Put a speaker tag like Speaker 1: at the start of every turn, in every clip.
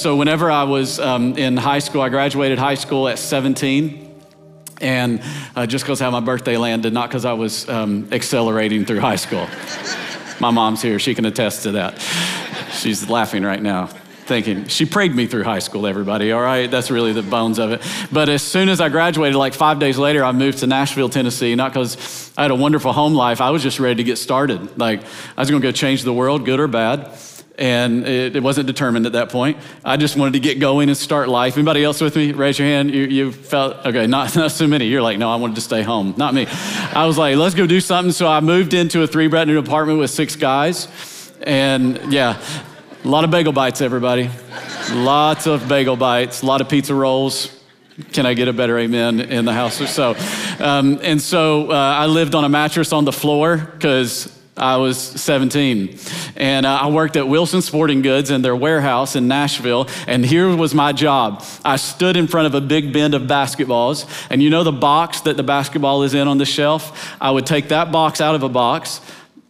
Speaker 1: so whenever I was um, in high school, I graduated high school at 17. And uh, just because how my birthday landed, not because I was um, accelerating through high school. my mom's here, she can attest to that. She's laughing right now thinking. She prayed me through high school, everybody, all right? That's really the bones of it. But as soon as I graduated, like five days later, I moved to Nashville, Tennessee, not because I had a wonderful home life. I was just ready to get started. Like, I was gonna go change the world, good or bad. And it, it wasn't determined at that point. I just wanted to get going and start life. Anybody else with me? Raise your hand. You, you felt, okay, not, not so many. You're like, no, I wanted to stay home. Not me. I was like, let's go do something. So I moved into a three bedroom apartment with six guys. And yeah, a lot of bagel bites, everybody. Lots of bagel bites, a lot of pizza rolls. Can I get a better amen in the house or so? Um, and so uh, I lived on a mattress on the floor because I was 17. And uh, I worked at Wilson Sporting Goods in their warehouse in Nashville. And here was my job I stood in front of a big bin of basketballs. And you know the box that the basketball is in on the shelf? I would take that box out of a box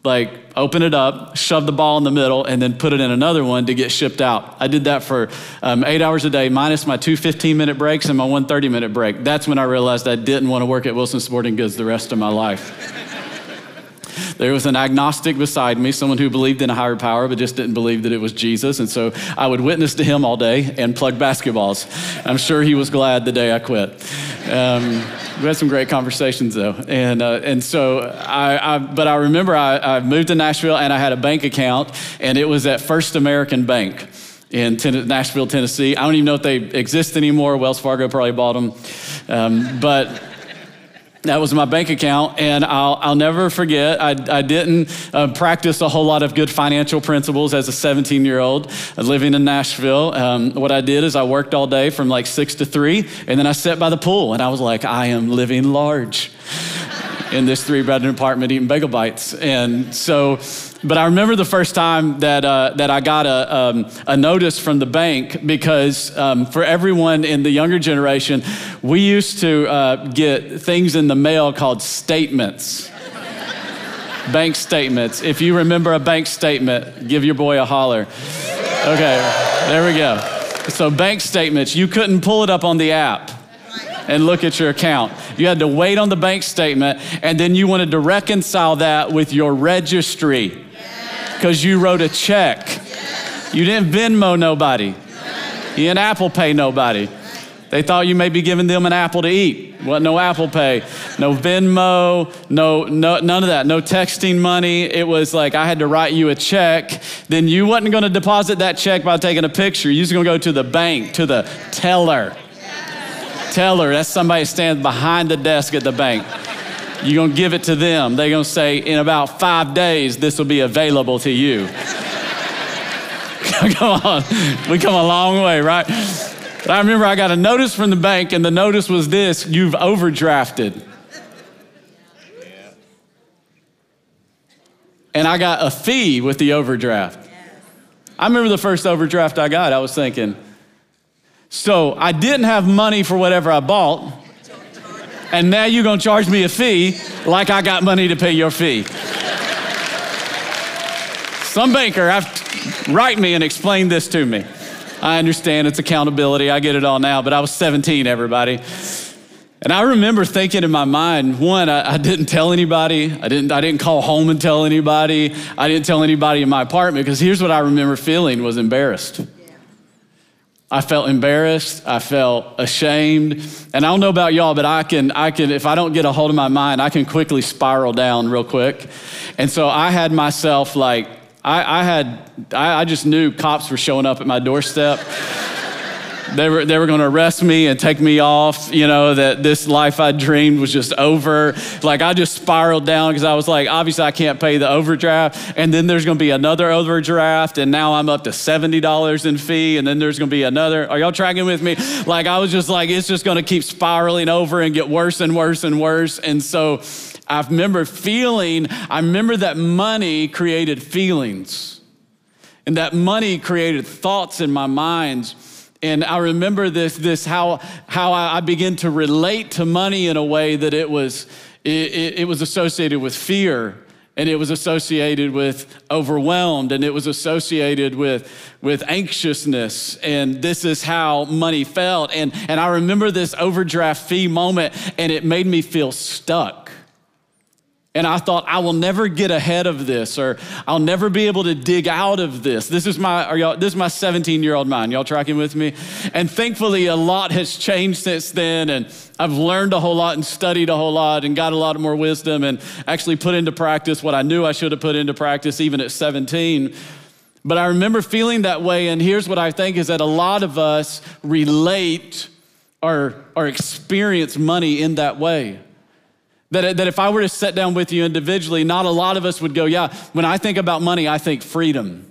Speaker 1: like open it up, shove the ball in the middle, and then put it in another one to get shipped out. I did that for um, eight hours a day, minus my two 15 minute breaks and my one 30 minute break. That's when I realized I didn't want to work at Wilson Sporting Goods the rest of my life. There was an agnostic beside me, someone who believed in a higher power but just didn't believe that it was Jesus. And so I would witness to him all day and plug basketballs. I'm sure he was glad the day I quit. Um, we had some great conversations though, and uh, and so I, I, but I remember I, I moved to Nashville and I had a bank account, and it was at First American Bank in ten- Nashville, Tennessee. I don't even know if they exist anymore. Wells Fargo probably bought them, um, but that was my bank account, and I'll, I'll never forget. I, I didn't uh, practice a whole lot of good financial principles as a 17 year old uh, living in Nashville. Um, what I did is I worked all day from like six to three, and then I sat by the pool, and I was like, I am living large in this three bedroom apartment eating bagel bites. And so, but I remember the first time that, uh, that I got a, um, a notice from the bank because um, for everyone in the younger generation, we used to uh, get things in the mail called statements. bank statements. If you remember a bank statement, give your boy a holler. Okay, there we go. So, bank statements, you couldn't pull it up on the app and look at your account. You had to wait on the bank statement, and then you wanted to reconcile that with your registry because you wrote a check. You didn't Venmo nobody, you didn't Apple Pay nobody. They thought you may be giving them an apple to eat. What? No Apple Pay, no Venmo, no, no, none of that. No texting money. It was like I had to write you a check. Then you wasn't going to deposit that check by taking a picture. You was going to go to the bank, to the teller. Teller, that's somebody standing behind the desk at the bank. You're going to give it to them. They're going to say, in about five days, this will be available to you. come on. We come a long way, right? But I remember I got a notice from the bank, and the notice was this you've overdrafted. And I got a fee with the overdraft. I remember the first overdraft I got, I was thinking, so I didn't have money for whatever I bought, and now you're gonna charge me a fee like I got money to pay your fee. Some banker, have to write me and explain this to me. I understand it's accountability, I get it all now, but I was 17, everybody. And I remember thinking in my mind, one, I, I, didn't tell anybody. I didn't, I didn't call home and tell anybody. I didn't tell anybody in my apartment because here's what I remember feeling was embarrassed. I felt embarrassed. I felt ashamed. And I don't know about y'all, but I can, I can, if I don't get a hold of my mind, I can quickly spiral down real quick. And so I had myself like, I, I had, I, I just knew cops were showing up at my doorstep they were, they were going to arrest me and take me off, you know, that this life I dreamed was just over. Like I just spiraled down because I was like, obviously I can't pay the overdraft. And then there's going to be another overdraft. And now I'm up to $70 in fee. And then there's going to be another. Are y'all tracking with me? Like I was just like, it's just going to keep spiraling over and get worse and worse and worse. And so I remember feeling, I remember that money created feelings. And that money created thoughts in my mind and I remember this, this how, how I began to relate to money in a way that it was, it, it was associated with fear and it was associated with overwhelmed and it was associated with, with anxiousness. And this is how money felt. And, and i remember this overdraft fee moment and it made me feel stuck and I thought, I will never get ahead of this, or I'll never be able to dig out of this. This is my, are y'all, this is my 17 year old mind. Y'all tracking with me? And thankfully, a lot has changed since then. And I've learned a whole lot and studied a whole lot and got a lot more wisdom and actually put into practice what I knew I should have put into practice even at 17. But I remember feeling that way. And here's what I think is that a lot of us relate or, or experience money in that way. That, that if I were to sit down with you individually, not a lot of us would go, Yeah, when I think about money, I think freedom.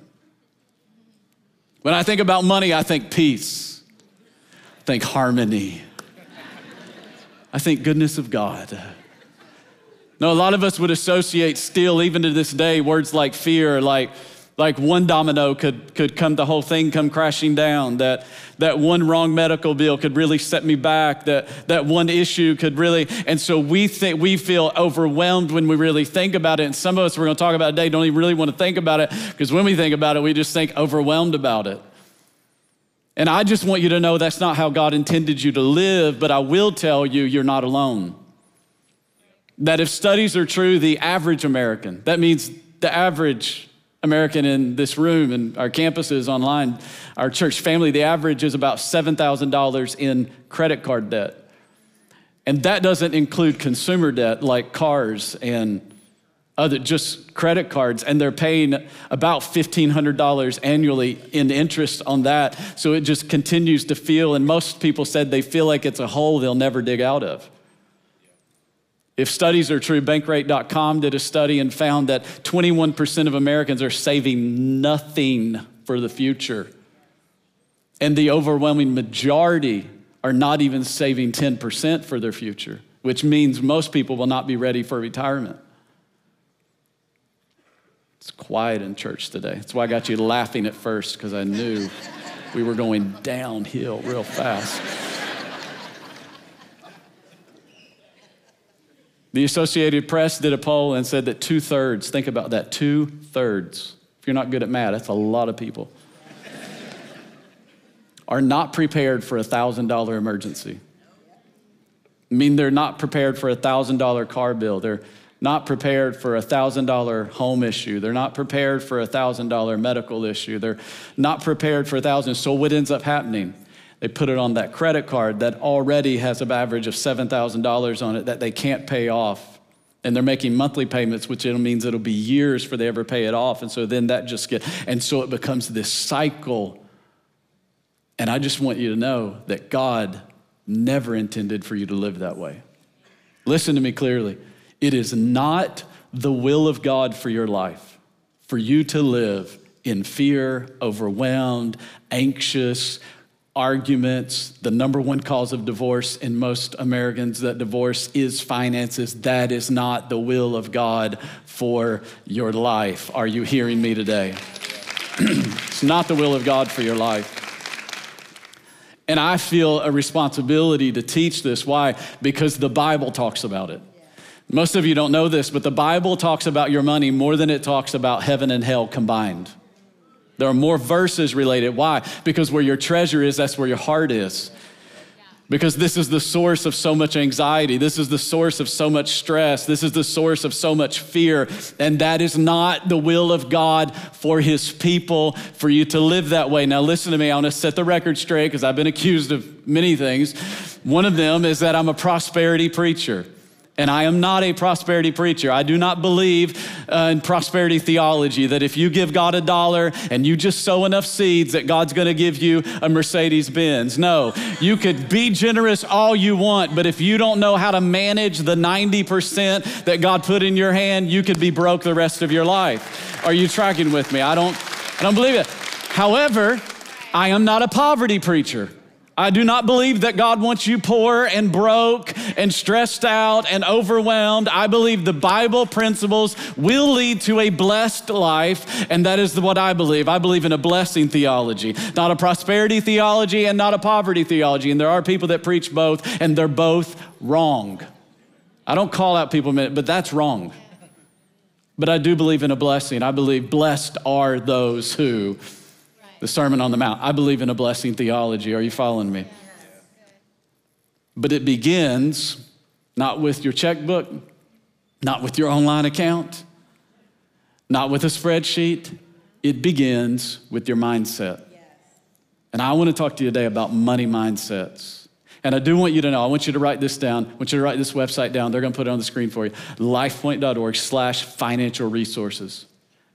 Speaker 1: When I think about money, I think peace, I think harmony, I think goodness of God. No, a lot of us would associate still, even to this day, words like fear, like like one domino could, could come, the whole thing come crashing down, that, that one wrong medical bill could really set me back, that, that one issue could really, and so we think, we feel overwhelmed when we really think about it. And some of us we're gonna talk about today don't even really wanna think about it, because when we think about it, we just think overwhelmed about it. And I just want you to know that's not how God intended you to live, but I will tell you, you're not alone. That if studies are true, the average American, that means the average American in this room and our campuses online, our church family, the average is about $7,000 in credit card debt. And that doesn't include consumer debt like cars and other just credit cards. And they're paying about $1500 annually in interest on that. So it just continues to feel and most people said they feel like it's a hole they'll never dig out of if studies are true, bankrate.com did a study and found that 21% of Americans are saving nothing for the future. And the overwhelming majority are not even saving 10% for their future, which means most people will not be ready for retirement. It's quiet in church today. That's why I got you laughing at first, because I knew we were going downhill real fast. The Associated Press did a poll and said that two thirds, think about that, two thirds, if you're not good at math, that's a lot of people, are not prepared for a $1,000 emergency. I mean, they're not prepared for a $1,000 car bill. They're not prepared for a $1,000 home issue. They're not prepared for a $1,000 medical issue. They're not prepared for a 1000 So, what ends up happening? They put it on that credit card that already has an average of $7,000 on it that they can't pay off. And they're making monthly payments, which it means it'll be years for they ever pay it off. And so then that just get, and so it becomes this cycle. And I just want you to know that God never intended for you to live that way. Listen to me clearly. It is not the will of God for your life for you to live in fear, overwhelmed, anxious, arguments. The number one cause of divorce in most Americans that divorce is finances. That is not the will of God for your life. Are you hearing me today? it's not the will of God for your life. And I feel a responsibility to teach this. Why? Because the Bible talks about it. Most of you don't know this, but the Bible talks about your money more than it talks about heaven and hell combined. There are more verses related. Why? Because where your treasure is, that's where your heart is. Because this is the source of so much anxiety. This is the source of so much stress. This is the source of so much fear. And that is not the will of God for his people, for you to live that way. Now, listen to me. I want to set the record straight because I've been accused of many things. One of them is that I'm a prosperity preacher. And I am not a prosperity preacher. I do not believe uh, in prosperity theology that if you give God a dollar and you just sow enough seeds that God's going to give you a Mercedes Benz. No, you could be generous all you want, but if you don't know how to manage the 90% that God put in your hand, you could be broke the rest of your life. Are you tracking with me? I don't I don't believe it. However, I am not a poverty preacher. I do not believe that God wants you poor and broke and stressed out and overwhelmed. I believe the Bible principles will lead to a blessed life, and that is what I believe. I believe in a blessing theology, not a prosperity theology and not a poverty theology. And there are people that preach both, and they're both wrong. I don't call out people, but that's wrong. But I do believe in a blessing. I believe blessed are those who, the Sermon on the Mount, I believe in a blessing theology. Are you following me? But it begins not with your checkbook, not with your online account, not with a spreadsheet. It begins with your mindset. And I want to talk to you today about money mindsets. And I do want you to know, I want you to write this down. I want you to write this website down. They're going to put it on the screen for you lifepoint.org slash financial resources.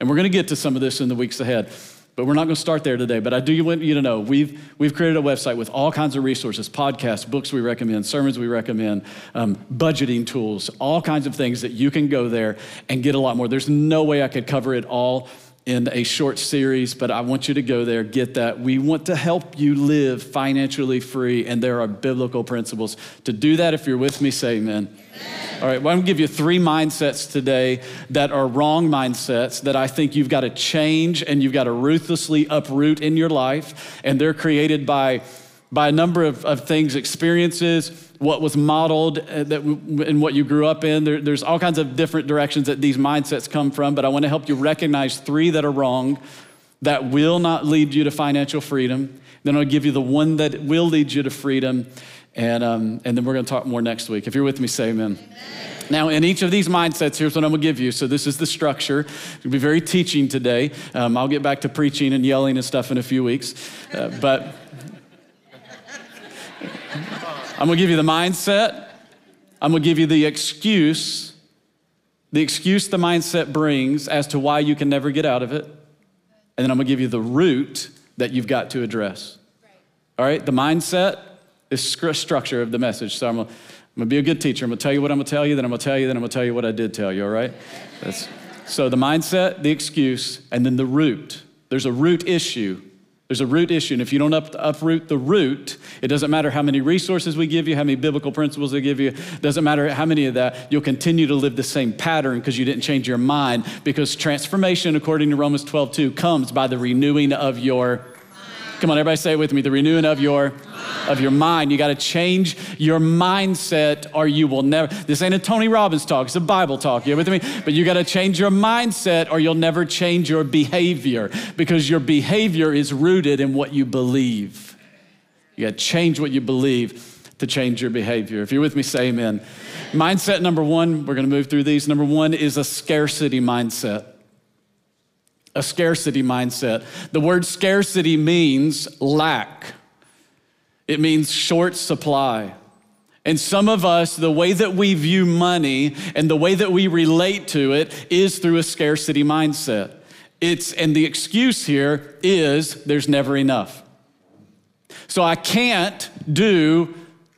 Speaker 1: And we're going to get to some of this in the weeks ahead. But we're not going to start there today. But I do want you to know we've, we've created a website with all kinds of resources podcasts, books we recommend, sermons we recommend, um, budgeting tools, all kinds of things that you can go there and get a lot more. There's no way I could cover it all in a short series, but I want you to go there, get that. We want to help you live financially free, and there are biblical principles. To do that, if you're with me, say amen. amen. All right, well, I'm gonna give you three mindsets today that are wrong mindsets that I think you've got to change and you've got to ruthlessly uproot in your life. And they're created by, by a number of, of things, experiences, what was modeled uh, that, and what you grew up in. There, there's all kinds of different directions that these mindsets come from, but I want to help you recognize three that are wrong that will not lead you to financial freedom. Then I'll give you the one that will lead you to freedom. And, um, and then we're going to talk more next week. If you're with me, say amen. amen. Now, in each of these mindsets, here's what I'm gonna give you. So, this is the structure. It'll be very teaching today. Um, I'll get back to preaching and yelling and stuff in a few weeks. Uh, but I'm gonna give you the mindset, I'm gonna give you the excuse, the excuse the mindset brings as to why you can never get out of it. And then I'm gonna give you the root that you've got to address. All right, the mindset is structure of the message. So I'm gonna, I'm gonna be a good teacher. I'm gonna tell you what I'm gonna tell you, then I'm gonna tell you, then I'm gonna tell you what I did tell you, all right? That's, so the mindset, the excuse, and then the root. There's a root issue there's a root issue, and if you don't up, uproot the root, it doesn't matter how many resources we give you, how many biblical principles they give you, it doesn't matter how many of that, you'll continue to live the same pattern because you didn't change your mind. Because transformation, according to Romans 12, 2, comes by the renewing of your Come on, everybody say it with me. The renewing of your of your mind. You got to change your mindset or you will never. This ain't a Tony Robbins talk, it's a Bible talk. You with me? But you got to change your mindset or you'll never change your behavior because your behavior is rooted in what you believe. You got to change what you believe to change your behavior. If you're with me, say amen. Mindset number one, we're going to move through these. Number one is a scarcity mindset a scarcity mindset. The word scarcity means lack, it means short supply. And some of us, the way that we view money and the way that we relate to it is through a scarcity mindset. It's, and the excuse here is there's never enough. So I can't do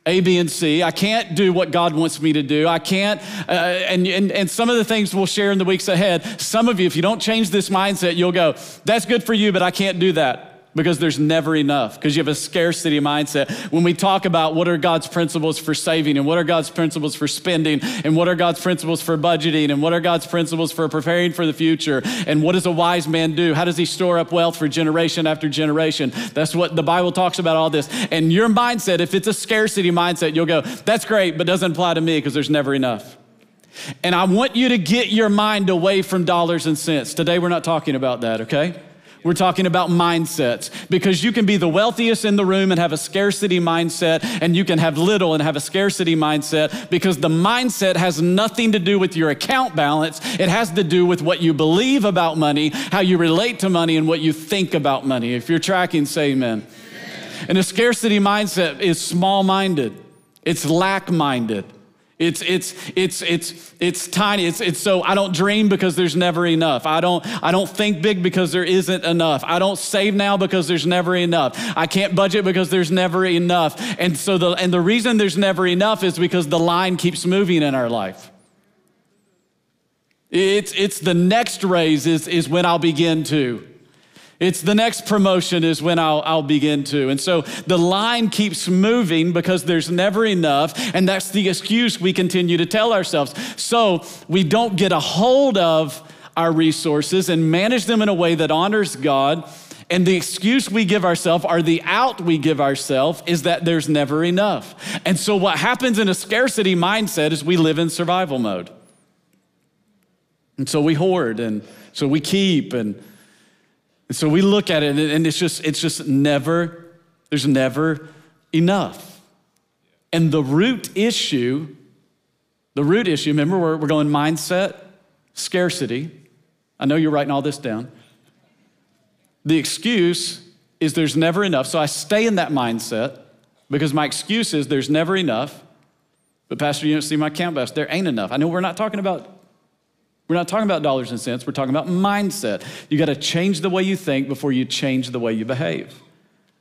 Speaker 1: a, B, and C. I can't do what God wants me to do. I can't, uh, and, and, and some of the things we'll share in the weeks ahead, some of you, if you don't change this mindset, you'll go, that's good for you, but I can't do that because there's never enough, because you have a scarcity mindset. When we talk about what are God's principles for saving, and what are God's principles for spending, and what are God's principles for budgeting, and what are God's principles for preparing for the future, and what does a wise man do? How does he store up wealth for generation after generation? That's what the Bible talks about all this. And your mindset, if it's a scarcity mindset, you'll go, that's great, but doesn't apply to me because there's never enough. And I want you to get your mind away from dollars and cents. Today, we're not talking about that, okay? We're talking about mindsets because you can be the wealthiest in the room and have a scarcity mindset, and you can have little and have a scarcity mindset because the mindset has nothing to do with your account balance. It has to do with what you believe about money, how you relate to money, and what you think about money. If you're tracking, say amen. amen. And a scarcity mindset is small minded, it's lack minded. It's, it's, it's, it's, it's tiny. It's, it's so I don't dream because there's never enough. I don't, I don't think big because there isn't enough. I don't save now because there's never enough. I can't budget because there's never enough. And so the, and the reason there's never enough is because the line keeps moving in our life. It's, it's the next raise is, is when I'll begin to. It's the next promotion is when I'll, I'll begin to. And so the line keeps moving because there's never enough. And that's the excuse we continue to tell ourselves. So we don't get a hold of our resources and manage them in a way that honors God. And the excuse we give ourselves, or the out we give ourselves, is that there's never enough. And so, what happens in a scarcity mindset is we live in survival mode. And so we hoard and so we keep and, and so we look at it and it's just, it's just never, there's never enough. And the root issue, the root issue, remember we're, we're going mindset, scarcity. I know you're writing all this down. The excuse is there's never enough. So I stay in that mindset because my excuse is there's never enough. But Pastor, you don't see my count best. There ain't enough. I know we're not talking about we're not talking about dollars and cents. We're talking about mindset. You got to change the way you think before you change the way you behave.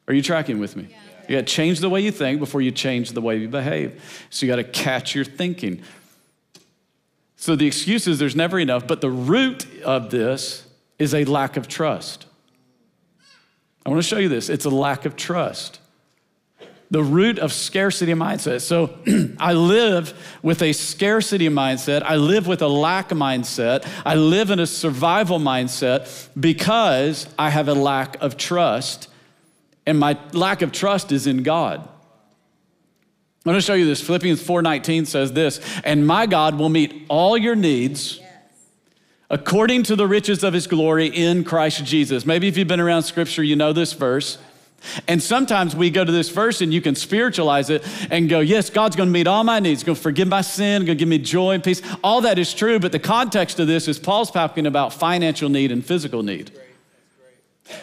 Speaker 1: Are you tracking with me? Yeah. You got to change the way you think before you change the way you behave. So you got to catch your thinking. So the excuse is there's never enough, but the root of this is a lack of trust. I want to show you this. It's a lack of trust. The root of scarcity mindset. So I live with a scarcity mindset. I live with a lack mindset. I live in a survival mindset because I have a lack of trust. And my lack of trust is in God. I'm going to show you this. Philippians 4:19 says this, "And my God will meet all your needs according to the riches of his glory in Christ Jesus. Maybe if you've been around scripture, you know this verse. And sometimes we go to this verse and you can spiritualize it and go, Yes, God's gonna meet all my needs, gonna forgive my sin, gonna give me joy and peace. All that is true, but the context of this is Paul's talking about financial need and physical need.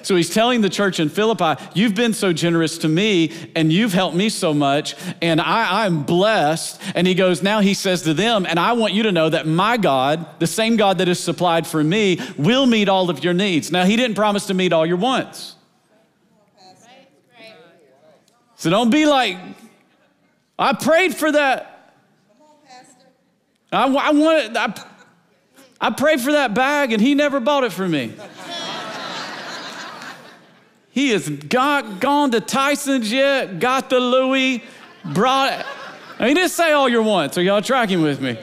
Speaker 1: So he's telling the church in Philippi, You've been so generous to me, and you've helped me so much, and I, I'm blessed. And he goes, Now he says to them, And I want you to know that my God, the same God that is supplied for me, will meet all of your needs. Now, he didn't promise to meet all your wants. So don't be like, I prayed for that. I, I wanted, I, I prayed for that bag, and he never bought it for me. He has got, gone to Tyson's yet, got the Louis, brought it. He didn't say all your wants. Are y'all tracking with me?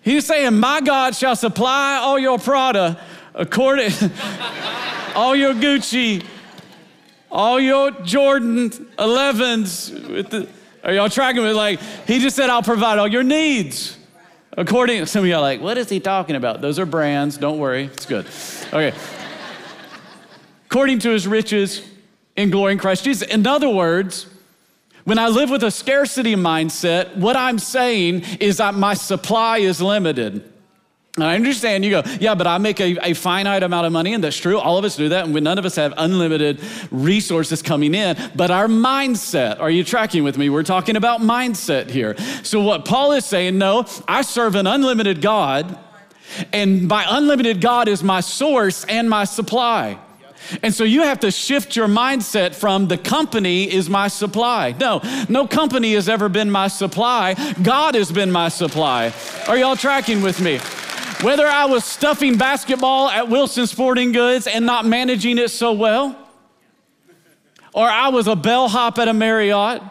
Speaker 1: He's saying, My God shall supply all your Prada according, all your Gucci, all your Jordan 11s. With the, are y'all tracking with like, he just said, I'll provide all your needs. According, some of y'all like, what is he talking about? Those are brands. Don't worry. It's good. Okay according to his riches in glory in Christ Jesus. In other words, when I live with a scarcity mindset, what I'm saying is that my supply is limited. I understand you go, yeah, but I make a, a, finite amount of money, and that's true. All of us do that, and none of us have unlimited resources coming in. But our mindset, are you tracking with me? We're talking about mindset here. So, what Paul is saying, no, I serve an unlimited God, and my unlimited God is my source and my supply. And so you have to shift your mindset from the company is my supply. No, no company has ever been my supply. God has been my supply. Are y'all tracking with me? Whether I was stuffing basketball at Wilson Sporting Goods and not managing it so well, or I was a bellhop at a Marriott,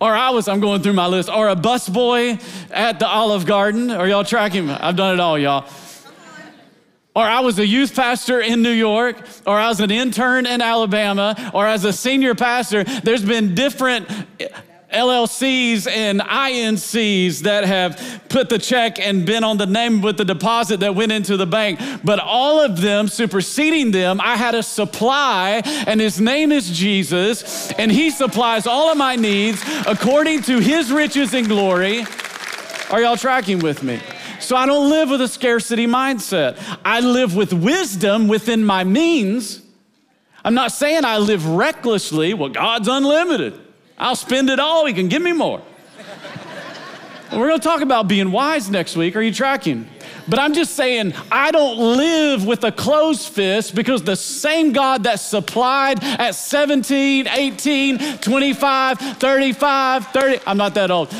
Speaker 1: or I was, I'm going through my list, or a busboy at the Olive Garden. Are y'all tracking? I've done it all, y'all or I was a youth pastor in New York, or I was an intern in Alabama, or as a senior pastor, there's been different LLCs and INCs that have put the check and been on the name with the deposit that went into the bank. But all of them, superseding them, I had a supply, and his name is Jesus, and he supplies all of my needs according to his riches and glory. Are y'all tracking with me? So I don't live with a scarcity mindset. I live with wisdom within my means. I'm not saying I live recklessly. Well, God's unlimited. I'll spend it all. He can give me more. We're going to talk about being wise next week. Are you tracking? But I'm just saying, I don't live with a closed fist because the same God that supplied at 17, 18, 25, 35, 30, I'm not that old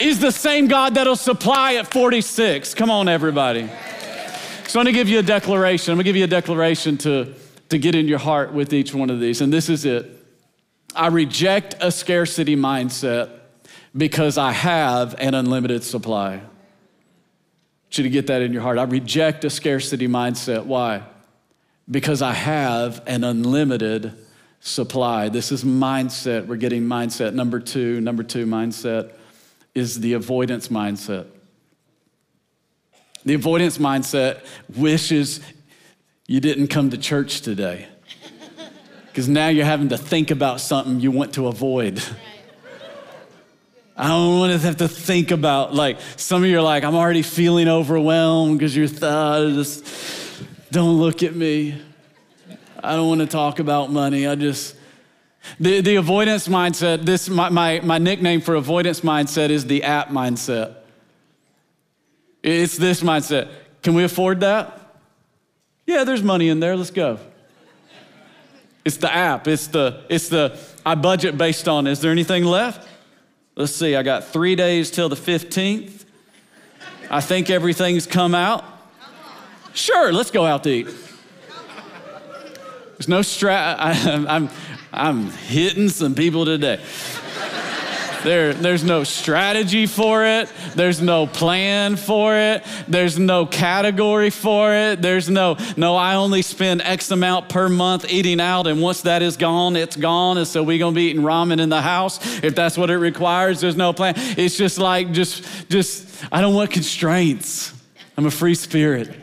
Speaker 1: is the same God that'll supply at 46. Come on, everybody. So I'm gonna give you a declaration. I'm gonna give you a declaration to, to get in your heart with each one of these. And this is it I reject a scarcity mindset because I have an unlimited supply. I want you to get that in your heart. I reject a scarcity mindset. Why? Because I have an unlimited supply. This is mindset. We're getting mindset. Number two, number two mindset is the avoidance mindset. The avoidance mindset wishes you didn't come to church today because now you're having to think about something you want to avoid. I don't want to have to think about like some of you are like, I'm already feeling overwhelmed because you're thought just don't look at me. I don't want to talk about money. I just the, the avoidance mindset, this my, my, my nickname for avoidance mindset is the app mindset. It's this mindset. Can we afford that? Yeah, there's money in there. Let's go. It's the app. It's the, it's the, I budget based on, is there anything left? Let's see, I got three days till the 15th. I think everything's come out. Sure, let's go out to eat. There's no strat. I'm, I'm hitting some people today. There, there's no strategy for it. There's no plan for it. There's no category for it. There's no, no, I only spend X amount per month eating out, and once that is gone, it's gone. And so we're gonna be eating ramen in the house if that's what it requires. There's no plan. It's just like, just, just, I don't want constraints. I'm a free spirit.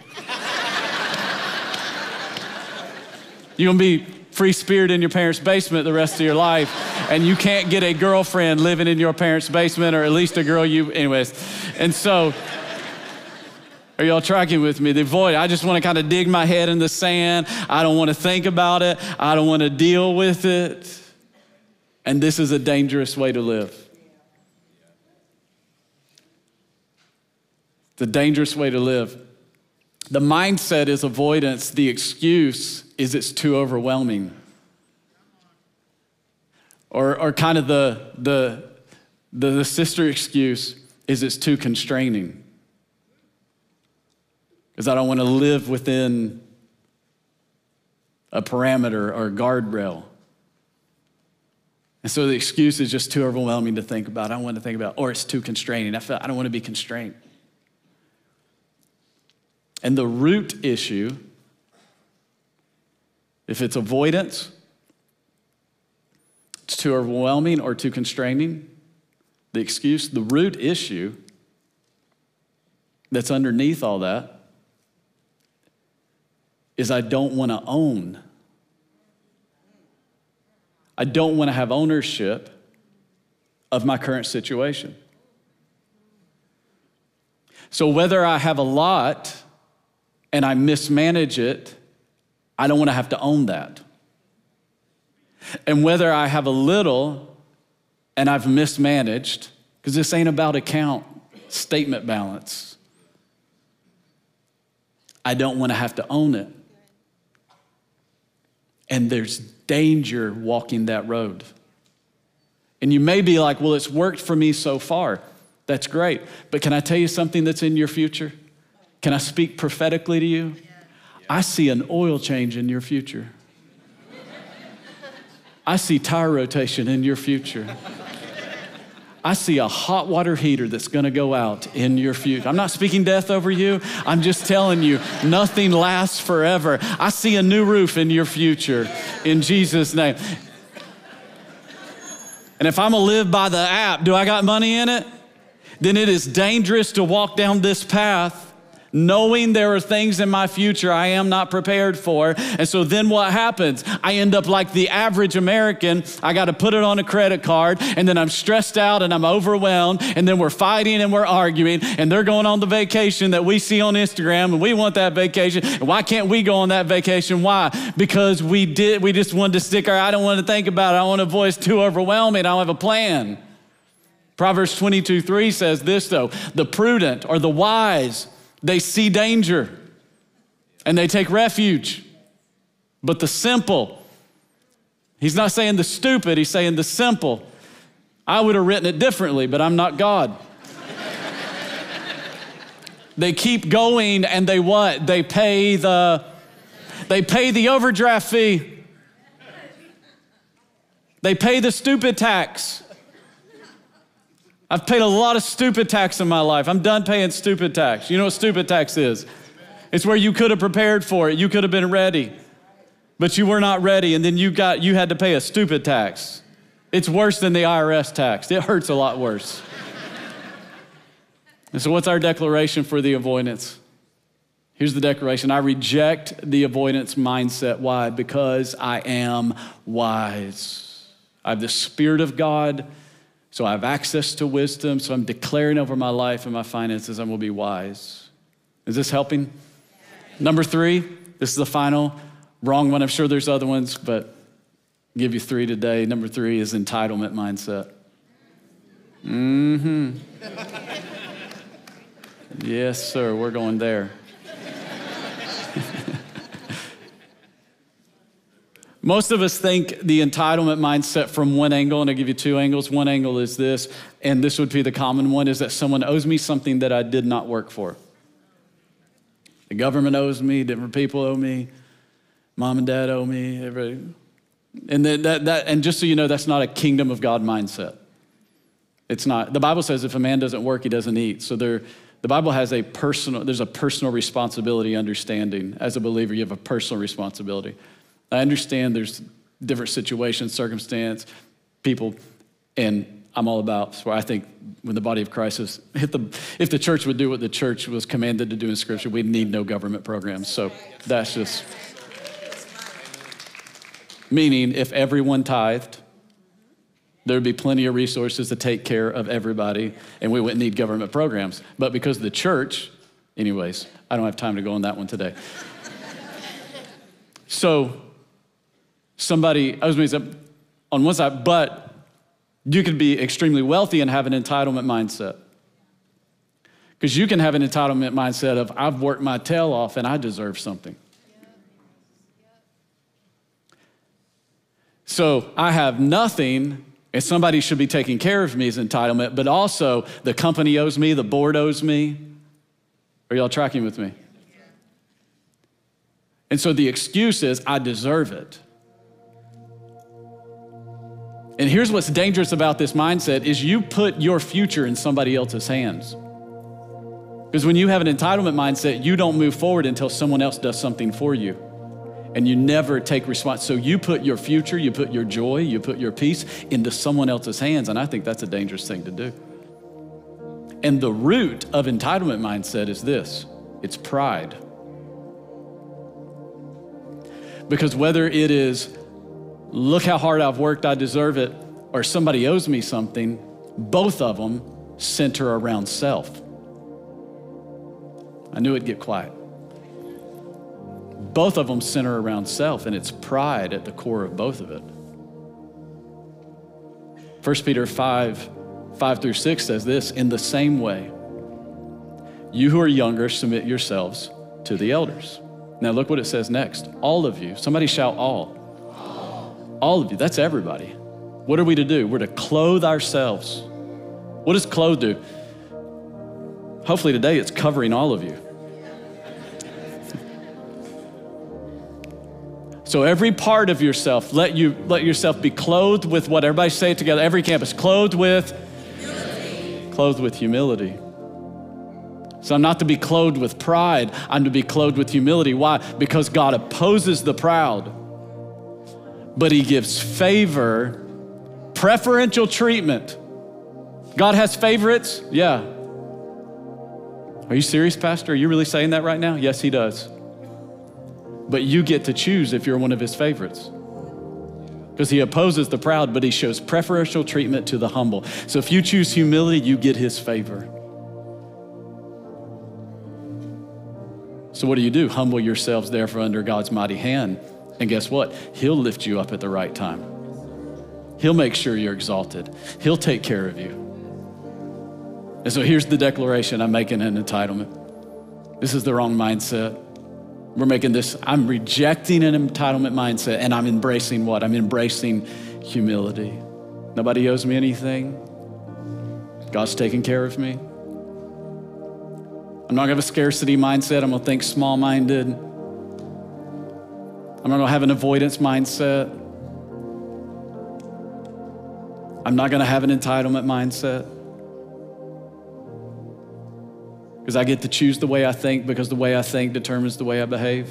Speaker 1: You're gonna be free spirit in your parents' basement the rest of your life, and you can't get a girlfriend living in your parents' basement, or at least a girl you, anyways. And so, are y'all tracking with me? The void, I just want to kind of dig my head in the sand. I don't want to think about it, I don't want to deal with it. And this is a dangerous way to live. The dangerous way to live. The mindset is avoidance, the excuse is it's too overwhelming. Or, or kind of the, the, the, the sister excuse is it's too constraining. Because I don't want to live within a parameter or a guardrail. And so the excuse is just too overwhelming to think about. I don't want to think about, or it's too constraining. I, feel, I don't want to be constrained. And the root issue, if it's avoidance, it's too overwhelming or too constraining, the excuse, the root issue that's underneath all that is I don't want to own. I don't want to have ownership of my current situation. So whether I have a lot and I mismanage it, I don't want to have to own that. And whether I have a little and I've mismanaged, because this ain't about account statement balance, I don't want to have to own it. And there's danger walking that road. And you may be like, well, it's worked for me so far. That's great. But can I tell you something that's in your future? Can I speak prophetically to you? I see an oil change in your future. I see tire rotation in your future. I see a hot water heater that's gonna go out in your future. I'm not speaking death over you. I'm just telling you, nothing lasts forever. I see a new roof in your future in Jesus' name. And if I'm gonna live by the app, do I got money in it? Then it is dangerous to walk down this path knowing there are things in my future I am not prepared for. And so then what happens? I end up like the average American. I got to put it on a credit card, and then I'm stressed out and I'm overwhelmed, and then we're fighting and we're arguing, and they're going on the vacation that we see on Instagram, and we want that vacation. And why can't we go on that vacation? Why? Because we did, we just wanted to stick our, I don't want to think about it. I want to voice too overwhelming. I don't have a plan. Proverbs 22 3 says this though the prudent or the wise they see danger and they take refuge. But the simple, he's not saying the stupid, he's saying the simple. I would have written it differently, but I'm not God. they keep going and they what? They pay the they pay the overdraft fee. They pay the stupid tax. I've paid a lot of stupid tax in my life. I'm done paying stupid tax. You know what stupid tax is? It's where you could have prepared for it. You could have been ready, but you were not ready, and then you got you had to pay a stupid tax. It's worse than the IRS tax. It hurts a lot worse. and so, what's our declaration for the avoidance? Here's the declaration I reject the avoidance mindset. Why? Because I am wise. I have the Spirit of God, so I have access to wisdom. So I'm declaring over my life and my finances, I'm going to be wise. Is this helping? Number three, this is the final wrong one. I'm sure there's other ones, but I'll give you three today. Number three is entitlement mindset. Mm hmm. yes, sir, we're going there. Most of us think the entitlement mindset from one angle, and I'll give you two angles. One angle is this, and this would be the common one, is that someone owes me something that I did not work for. The government owes me, different people owe me, mom and dad owe me, everybody. And, that, that, and just so you know, that's not a kingdom of God mindset. It's not. The Bible says if a man doesn't work, he doesn't eat. So there, the Bible has a personal, there's a personal responsibility understanding. As a believer, you have a personal responsibility. I understand there's different situations, circumstance, people, and I'm all about. So I think when the body of Christ is, if the, if the church would do what the church was commanded to do in Scripture, we'd need no government programs. So that's just. Meaning, if everyone tithed, there would be plenty of resources to take care of everybody, and we wouldn't need government programs. But because the church, anyways, I don't have time to go on that one today. so somebody, I was going to say on one side, but you could be extremely wealthy and have an entitlement mindset. Because you can have an entitlement mindset of, I've worked my tail off and I deserve something. So I have nothing, and somebody should be taking care of me as entitlement, but also the company owes me, the board owes me. Are y'all tracking with me? And so the excuse is, I deserve it. And here's what's dangerous about this mindset is you put your future in somebody else's hands. Because when you have an entitlement mindset, you don't move forward until someone else does something for you. And you never take response. So you put your future, you put your joy, you put your peace into someone else's hands. And I think that's a dangerous thing to do. And the root of entitlement mindset is this it's pride. Because whether it is look how hard I've worked, I deserve it, or somebody owes me something, both of them center around self. I knew it'd get quiet. Both of them center around self, and it's pride at the core of both of it. 1 Peter 5 5 through 6 says this In the same way, you who are younger, submit yourselves to the elders. Now, look what it says next. All of you, somebody shout, all. All of you, that's everybody. What are we to do? We're to clothe ourselves. What does clothe do? Hopefully today it's covering all of you. So every part of yourself, let you let yourself be clothed with what everybody say it together. Every campus, clothed with humility. clothed with humility. So I'm not to be clothed with pride, I'm to be clothed with humility. Why? Because God opposes the proud but he gives favor, preferential treatment. God has favorites? Yeah. Are you serious, Pastor? Are you really saying that right now? Yes, he does. But you get to choose if you're one of his favorites. Because he opposes the proud, but he shows preferential treatment to the humble. So if you choose humility, you get his favor. So what do you do? Humble yourselves therefore under God's mighty hand and guess what? He'll lift you up at the right time. He'll make sure you're exalted. He'll take care of you. And so here's the declaration I'm making an entitlement. This is the wrong mindset. We're making this, I'm rejecting an entitlement mindset and I'm embracing what? I'm embracing humility. Nobody owes me anything. God's taking care of me. I'm not gonna have a scarcity mindset. I'm gonna think small minded. I'm not going to have an avoidance mindset. I'm not going to have an entitlement mindset. Because I get to choose the way I think because the way I think determines the way I behave.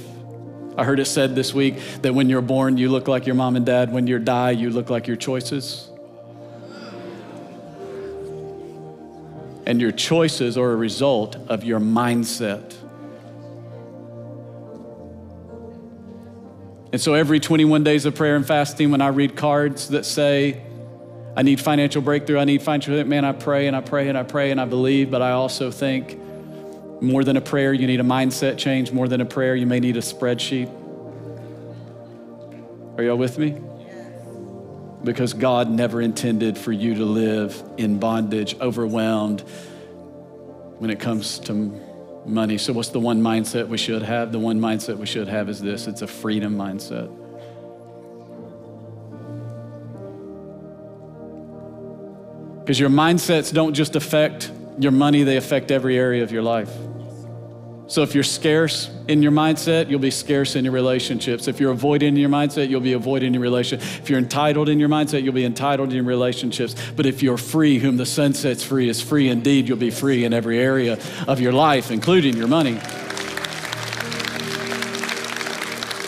Speaker 1: I heard it said this week that when you're born, you look like your mom and dad. When you die, you look like your choices. And your choices are a result of your mindset. And so every 21 days of prayer and fasting, when I read cards that say, I need financial breakthrough, I need financial, man, I pray and I pray and I pray and I believe, but I also think more than a prayer, you need a mindset change. More than a prayer, you may need a spreadsheet. Are y'all with me? Because God never intended for you to live in bondage, overwhelmed when it comes to money. So, what's the one mindset we should have? The one mindset we should have is this it's a freedom mindset. Because your mindsets don't just affect your money, they affect every area of your life. So if you're scarce in your mindset, you'll be scarce in your relationships. If you're avoiding in your mindset, you'll be avoiding your relationship. If you're entitled in your mindset, you'll be entitled in your relationships. But if you're free, whom the Son sets free is free indeed, you'll be free in every area of your life, including your money.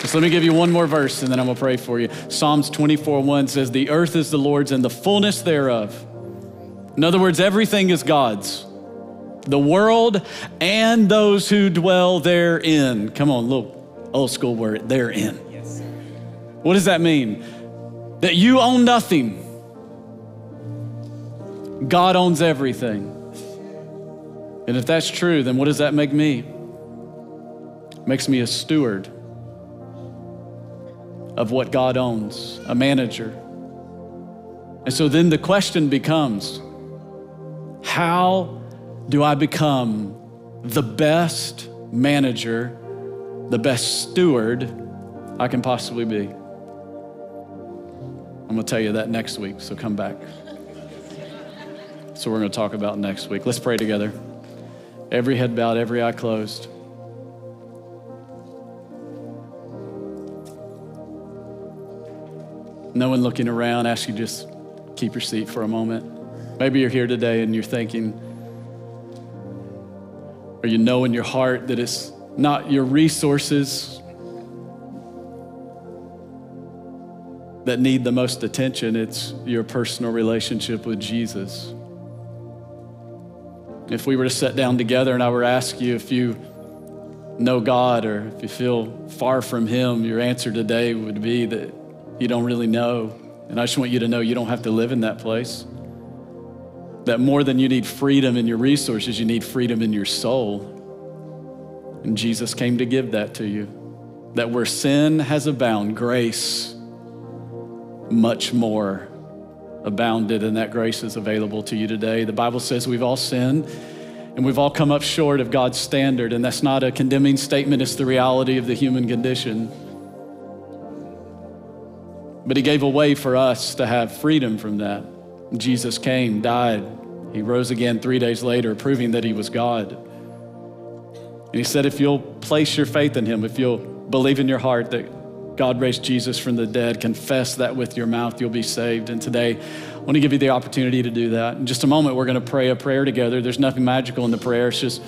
Speaker 1: So let me give you one more verse and then I'm gonna pray for you. Psalms 24 1 says, The earth is the Lord's and the fullness thereof. In other words, everything is God's the world and those who dwell therein. Come on, little old school word, therein. Yes, what does that mean? That you own nothing. God owns everything. And if that's true, then what does that make me? It makes me a steward of what God owns, a manager. And so then the question becomes how do I become the best manager, the best steward I can possibly be? I'm going to tell you that next week, so come back. So we're going to talk about next week. Let's pray together. Every head bowed, every eye closed. No one looking around. Ask you just keep your seat for a moment. Maybe you're here today and you're thinking, or you know in your heart that it's not your resources that need the most attention, it's your personal relationship with Jesus. If we were to sit down together and I were to ask you if you know God or if you feel far from Him, your answer today would be that you don't really know. And I just want you to know you don't have to live in that place that more than you need freedom in your resources, you need freedom in your soul. And Jesus came to give that to you. That where sin has abounded, grace much more abounded, and that grace is available to you today. The Bible says we've all sinned and we've all come up short of God's standard, and that's not a condemning statement, it's the reality of the human condition. But He gave a way for us to have freedom from that. Jesus came, died, he rose again three days later, proving that he was God. And he said, if you'll place your faith in him, if you'll believe in your heart that God raised Jesus from the dead, confess that with your mouth, you'll be saved. And today, I want to give you the opportunity to do that. In just a moment, we're going to pray a prayer together. There's nothing magical in the prayer, it's just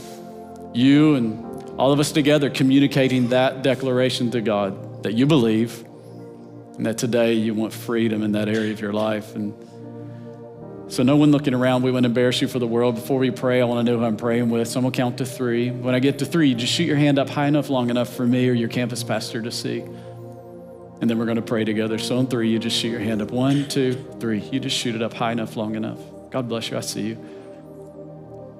Speaker 1: you and all of us together communicating that declaration to God that you believe and that today you want freedom in that area of your life. And so, no one looking around, we wouldn't embarrass you for the world. Before we pray, I want to know who I'm praying with. So, I'm going to count to three. When I get to three, just shoot your hand up high enough, long enough for me or your campus pastor to see. And then we're going to pray together. So, on three, you just shoot your hand up. One, two, three. You just shoot it up high enough, long enough. God bless you. I see you.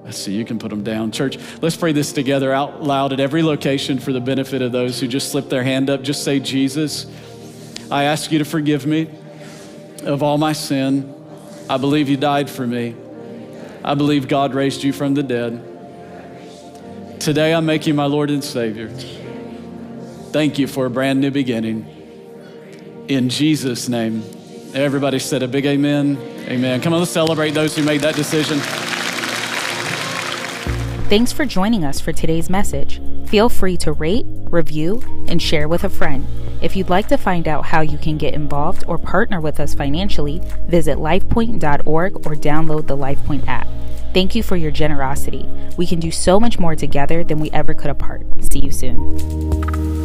Speaker 1: I see you can put them down. Church, let's pray this together out loud at every location for the benefit of those who just slipped their hand up. Just say, Jesus, I ask you to forgive me of all my sin. I believe you died for me. I believe God raised you from the dead. Today I make you my Lord and Savior. Thank you for a brand new beginning. In Jesus' name. Everybody said a big amen. Amen. Come on, let's celebrate those who made that decision.
Speaker 2: Thanks for joining us for today's message. Feel free to rate, review, and share with a friend. If you'd like to find out how you can get involved or partner with us financially, visit lifepoint.org or download the LifePoint app. Thank you for your generosity. We can do so much more together than we ever could apart. See you soon.